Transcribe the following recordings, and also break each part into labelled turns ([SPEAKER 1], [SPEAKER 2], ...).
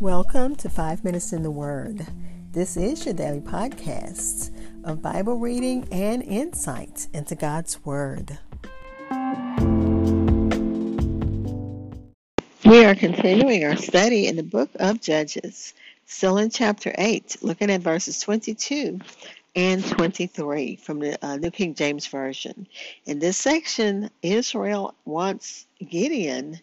[SPEAKER 1] Welcome to Five Minutes in the Word. This is your daily podcast of Bible reading and insight into God's Word. We are continuing our study in the book of Judges, still in chapter 8, looking at verses 22 and 23 from the uh, New King James Version. In this section, Israel wants Gideon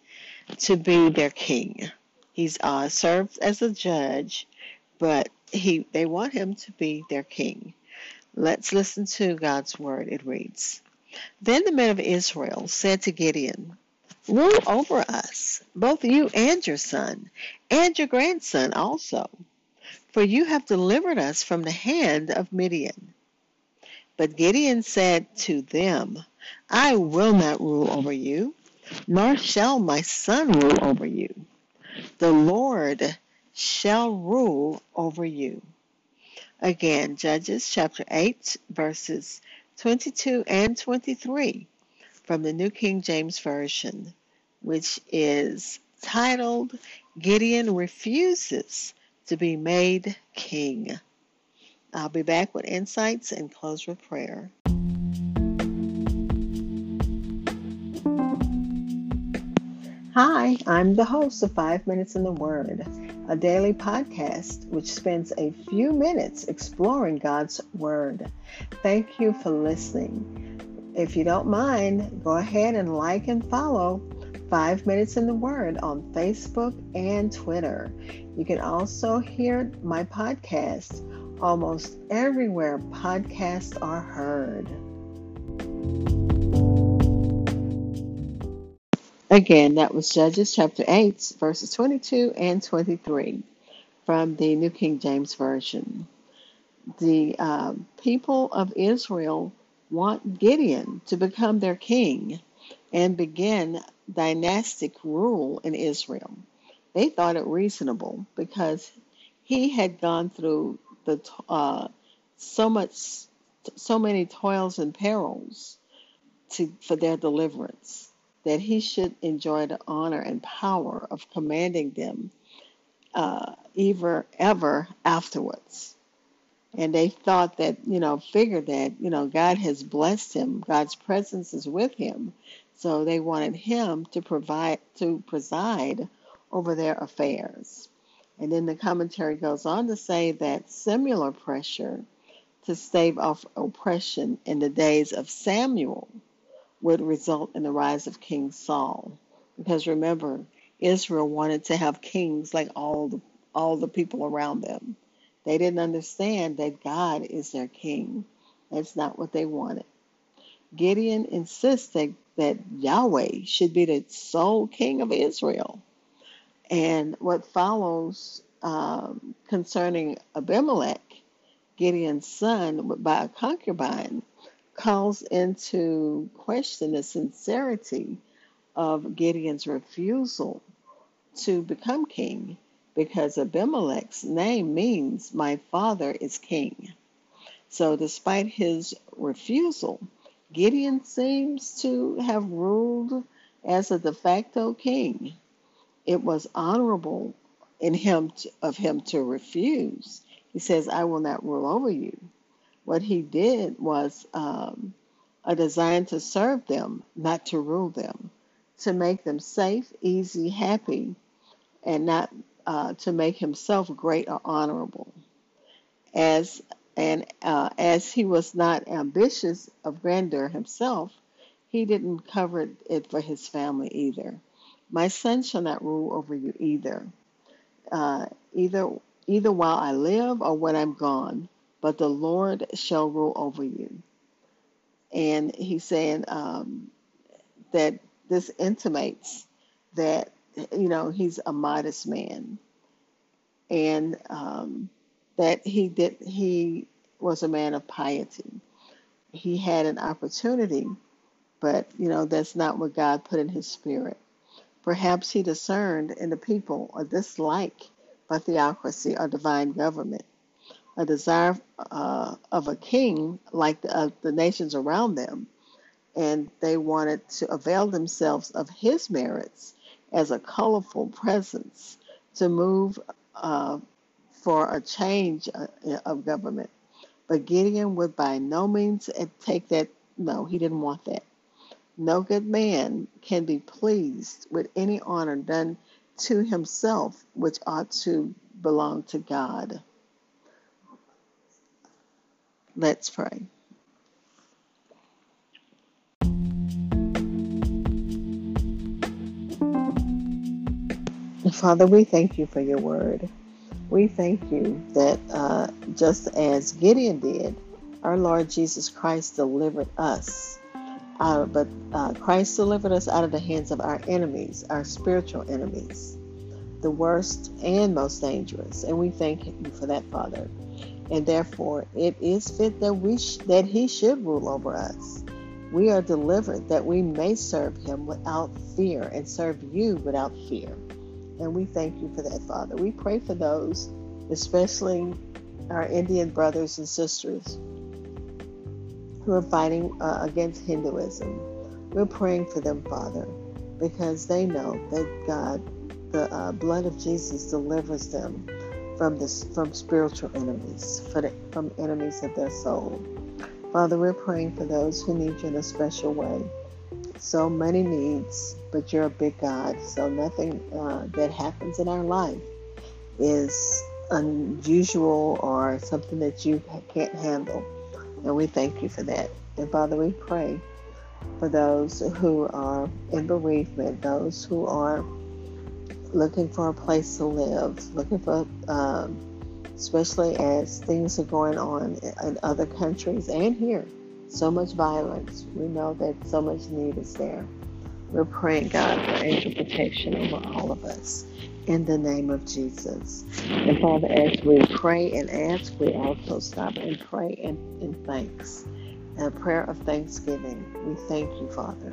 [SPEAKER 1] to be their king. He's uh, served as a judge, but he they want him to be their king. Let's listen to God's word. It reads Then the men of Israel said to Gideon, Rule over us, both you and your son, and your grandson also, for you have delivered us from the hand of Midian. But Gideon said to them, I will not rule over you, nor shall my son rule over you the Lord shall rule over you. Again, Judges chapter 8, verses 22 and 23 from the New King James Version, which is titled Gideon Refuses to be Made King. I'll be back with insights and close with prayer. Hi, I'm the host of Five Minutes in the Word, a daily podcast which spends a few minutes exploring God's Word. Thank you for listening. If you don't mind, go ahead and like and follow Five Minutes in the Word on Facebook and Twitter. You can also hear my podcast almost everywhere podcasts are heard. Again, that was Judges chapter 8, verses 22 and 23 from the New King James Version. The uh, people of Israel want Gideon to become their king and begin dynastic rule in Israel. They thought it reasonable because he had gone through the uh, so much, so many toils and perils to, for their deliverance that he should enjoy the honor and power of commanding them uh, ever, ever afterwards. And they thought that, you know, figured that, you know, God has blessed him, God's presence is with him. So they wanted him to provide, to preside over their affairs. And then the commentary goes on to say that similar pressure to stave off oppression in the days of Samuel would result in the rise of King Saul. Because remember, Israel wanted to have kings like all the all the people around them. They didn't understand that God is their king. That's not what they wanted. Gideon insisted that Yahweh should be the sole king of Israel. And what follows um, concerning Abimelech, Gideon's son, by a concubine, calls into question the sincerity of Gideon's refusal to become king because Abimelech's name means my father is king. So, despite his refusal, Gideon seems to have ruled as a de facto king. It was honorable in him to, of him to refuse. He says, "I will not rule over you." What he did was um, a design to serve them, not to rule them, to make them safe, easy, happy, and not uh, to make himself great or honorable. As and uh, as he was not ambitious of grandeur himself, he didn't cover it for his family either. My son shall not rule over you either, uh, either either while I live or when I'm gone but the Lord shall rule over you. And he's saying um, that this intimates that, you know, he's a modest man and um, that he did, he was a man of piety. He had an opportunity, but, you know, that's not what God put in his spirit. Perhaps he discerned in the people a dislike for theocracy or divine government a desire uh, of a king like the, uh, the nations around them, and they wanted to avail themselves of his merits as a colorful presence to move uh, for a change uh, of government. But Gideon would by no means take that. No, he didn't want that. No good man can be pleased with any honor done to himself, which ought to belong to God. Let's pray. Father, we thank you for your word. We thank you that uh, just as Gideon did, our Lord Jesus Christ delivered us. Uh, but uh, Christ delivered us out of the hands of our enemies, our spiritual enemies, the worst and most dangerous. And we thank you for that, Father. And therefore, it is fit that we sh- that He should rule over us. We are delivered that we may serve Him without fear and serve you without fear. And we thank you for that, Father. We pray for those, especially our Indian brothers and sisters who are fighting uh, against Hinduism. We're praying for them, Father, because they know that God, the uh, blood of Jesus, delivers them from this from spiritual enemies, from enemies of their soul. Father, we're praying for those who need you in a special way so many needs, but you're a big God. So nothing uh, that happens in our life is unusual or something that you can't handle. And we thank you for that. And Father, we pray for those who are in bereavement, those who are looking for a place to live, looking for, um, especially as things are going on in other countries and here so much violence. We know that so much need is there. We're praying, God, for angel protection over all of us in the name of Jesus. And Father, as we pray and ask, we also stop and pray in, in thanks. A prayer of thanksgiving. We thank you, Father.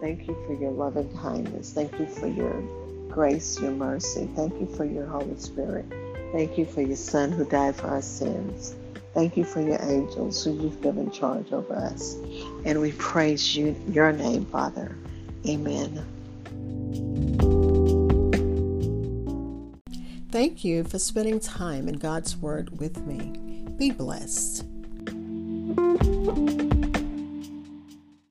[SPEAKER 1] Thank you for your loving kindness. Thank you for your grace, your mercy. Thank you for your Holy Spirit. Thank you for your Son who died for our sins. Thank you for your angels who you've given charge over us. And we praise you, your name, Father. Amen. Thank you for spending time in God's Word with me. Be blessed.